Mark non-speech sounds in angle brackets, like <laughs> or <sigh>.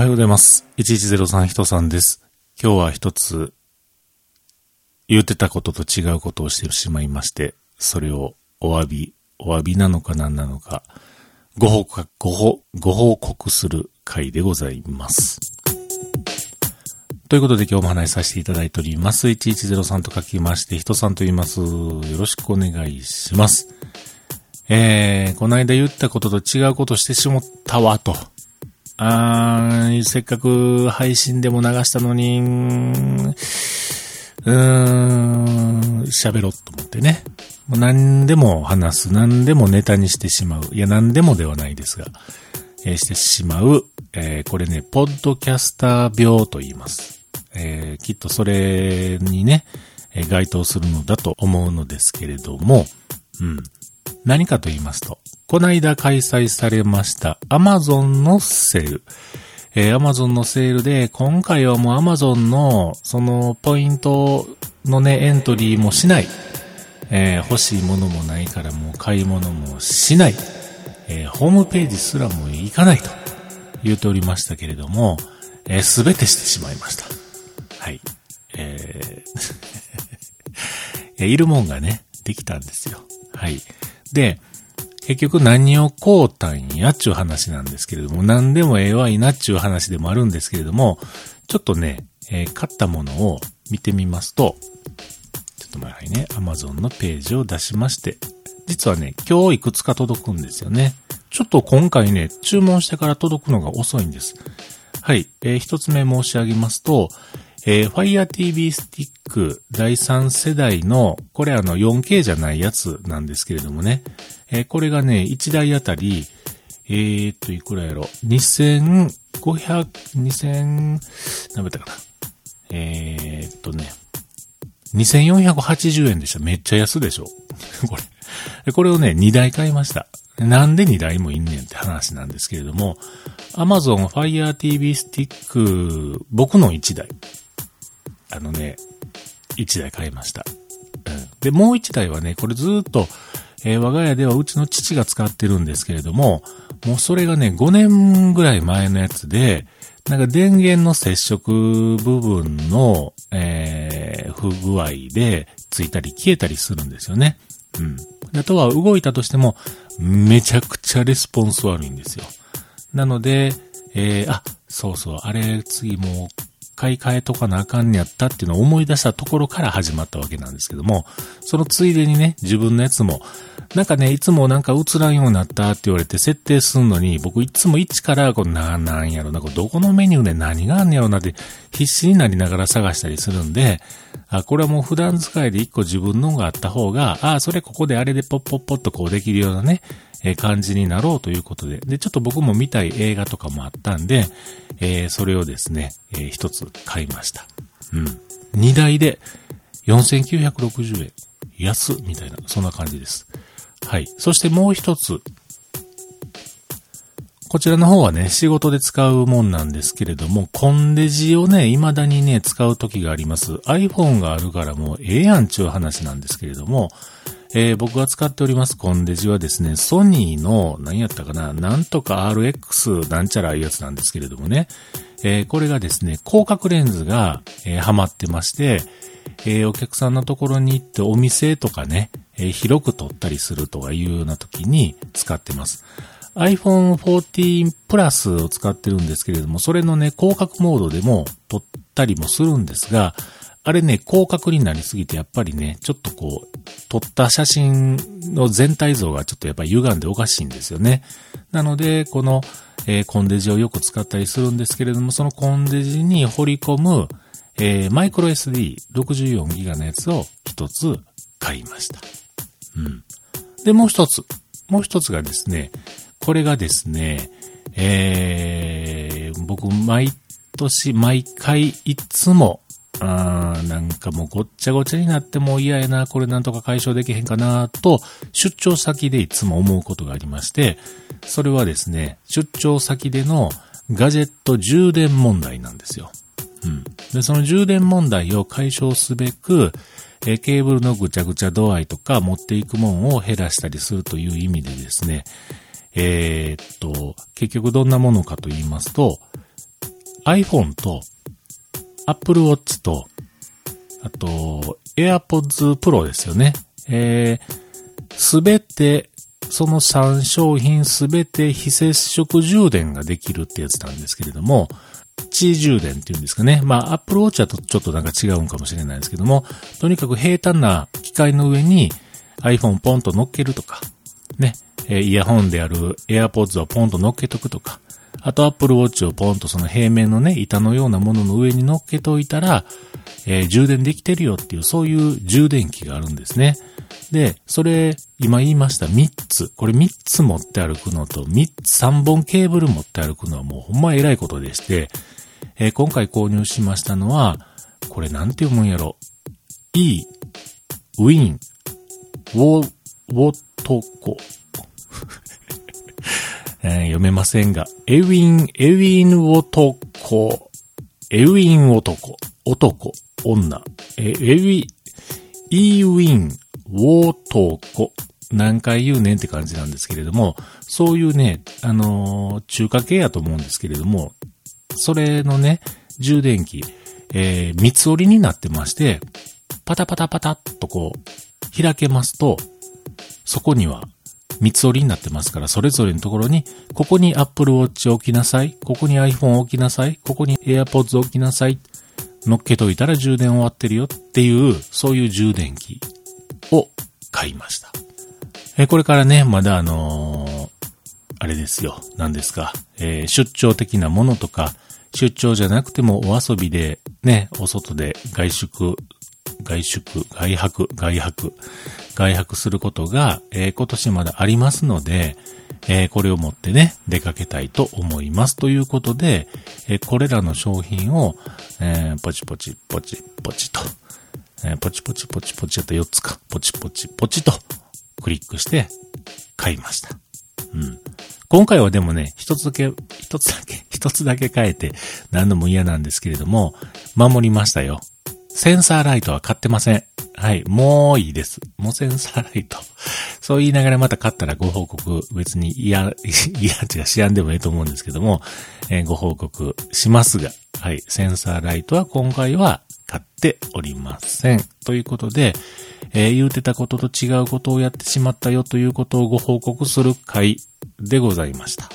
おはようございます。1103人さんです。今日は一つ、言ってたことと違うことをしてしまいまして、それをお詫び、お詫びなのか何なのか、ご報告、ご報、ご報告する回でございます。ということで今日も話しさせていただいております。1103と書きまして、人さんと言います。よろしくお願いします。えー、この間言ったことと違うことしてしもったわ、と。あー、せっかく配信でも流したのに、うーん、喋ろうと思ってね。もう何でも話す、何でもネタにしてしまう。いや、何でもではないですが、えーしてしまう。えーこれね、ポッドキャスター病と言います。えーきっとそれにね、え該当するのだと思うのですけれども、うん。何かと言いますと、この間開催されました Amazon のセール。えー Amazon のセールで、今回はもう Amazon のそのポイントのね、エントリーもしない。えー欲しいものもないからもう買い物もしない。えーホームページすらも行かないと言っておりましたけれども、えす、べ、てしてしまいました。はい。えー <laughs> いるもんがね、できたんですよ。はい。で、結局何をこうたんやっちゅう話なんですけれども、何でもええわいなっちゅう話でもあるんですけれども、ちょっとね、えー買ったものを見てみますと、ちょっと前にね、Amazon のページを出しまして、実はね、今日いくつか届くんですよね。ちょっと今回ね、注文してから届くのが遅いんです。はい。えー一つ目申し上げますと、えー Fire TV スティック第3世代の、これあの 4K じゃないやつなんですけれどもね、えーこれがね、1台あたり、えーっと、いくらやろ ?2500、2000、何だったかなえーっとね、2480円でした。めっちゃ安でしょ <laughs> これ。これをね、2台買いました。なんで2台もいんねんって話なんですけれども、Amazon Fire TV スティック、僕の1台。あのね、1台買いました。うんで、もう1台はね、これずっと、えー我が家ではうちの父が使ってるんですけれども、もうそれがね、5年ぐらい前のやつで、なんか電源の接触部分の、えー不具合でついたり消えたりするんですよね。うん。あとは動いたとしても、めちゃくちゃレスポンス悪いんですよ。なので、えーあ、そうそう、あれ次もう買い替えとかなあかんねやったっていうのを思い出したところから始まったわけなんですけども、そのついでにね、自分のやつも、なんかね、いつもなんか映らんようになったって言われて設定すんのに、僕いつも一から、こう、な、なんやろな、これどこのメニューで何があんねやろなって必死になりながら探したりするんで、あ、これはもう普段使いで一個自分のがあった方が、あ、それここであれでポッポッポッとこうできるようなね、え感じになろうということで。で、ちょっと僕も見たい映画とかもあったんで、えーそれをですね、えー一つ買いました。うん。二台で4960円。安みたいな、そんな感じです。はい。そしてもう一つ。こちらの方はね、仕事で使うもんなんですけれども、コンデジをね、未だにね、使う時があります。iPhone があるからもうええやんちゅう話なんですけれども、えー僕が使っておりますコンデジはですね、ソニーの、何やったかな、なんとか RX なんちゃらいうやつなんですけれどもね、えーこれがですね、広角レンズが、えーはまってまして、えーお客さんのところに行ってお店とかね、えー広く撮ったりするとかいうような時に使ってます。iPhone 14 Plus を使ってるんですけれども、それのね、広角モードでも撮ったりもするんですが、あれね、広角になりすぎて、やっぱりね、ちょっとこう、撮った写真の全体像がちょっとやっぱり歪んでおかしいんですよね。なので、この、えーコンデジをよく使ったりするんですけれども、そのコンデジに掘り込む、えーマイクロ SD64 ギガのやつを一つ買いました。うん。で、もう一つ。もう一つがですね、これがですね、えー、僕、毎年、毎回、いつも、あーなんかもうごっちゃごちゃになっても嫌やな、これなんとか解消できへんかな、と、出張先でいつも思うことがありまして、それはですね、出張先でのガジェット充電問題なんですよ。うん。で、その充電問題を解消すべく、えケーブルのぐちゃぐちゃ度合いとか持っていくもんを減らしたりするという意味でですね、えーっと、結局どんなものかと言いますと、iPhone と Apple Watch と、あと AirPods Pro ですよね。えす、べて、その3商品すべて非接触充電ができるってやつなんですけれども、地充電っていうんですかね。まあ、Apple Watch だとちょっとなんか違うんかもしれないですけども、とにかく平坦な機械の上に iPhone ポンと乗っけるとか、ね、イヤホンである AirPods をポンと乗っけとくとか、あと Apple Watch をポンとその平面のね、板のようなものの上に乗っけといたら、えー、充電できてるよっていう、そういう充電器があるんですね。で、それ、今言いました3つ。これ3つ持って歩くのと、3つ、3本ケーブル持って歩くのはもうほんま偉いことでして、えー、今回購入しましたのは、これなんて読むんやろ。E、ウィン、ウォ、ウォトコ。えー、読めませんが、エウィン、エウィン男、エウィン男、男、女、え、エウィ、イーウィン、ウォートコ。何回言うねんって感じなんですけれども、そういうね、あのー、中華系やと思うんですけれども、それのね、充電器、えー、三つ折りになってまして、パタパタパタっとこう、開けますと、そこには三つ折りになってますから、それぞれのところに、ここに Apple Watch 置きなさい、ここに iPhone 置きなさい、ここに AirPods 置きなさい、乗っけといたら充電終わってるよっていう、そういう充電器を買いました。えこれからね、まだあのー、あれですよ。何ですか。えー、出張的なものとか、出張じゃなくてもお遊びで、ね、お外で外出、外出、外泊、外泊、外泊することが、えー、今年まだありますので、えー、これを持ってね、出かけたいと思います。ということで、えー、これらの商品を、えポチポチ、ポチ、ポチと、えポチポチポチポチやった4つか、ポチポチポチとクリックして買いました。うん。今回はでもね、一つだけ、一つだけ、一つだけ変えて何度も嫌なんですけれども、守りましたよ。センサーライトは買ってません。はい。もういいです。もうセンサーライト。<laughs> そう言いながらまた買ったらご報告、別に嫌、<laughs> 嫌違う、知らんでもいいと思うんですけども、えー、ご報告しますが、はい。センサーライトは今回は買っておりません。ということで、えー、言うてたことと違うことをやってしまったよということをご報告する回でございました。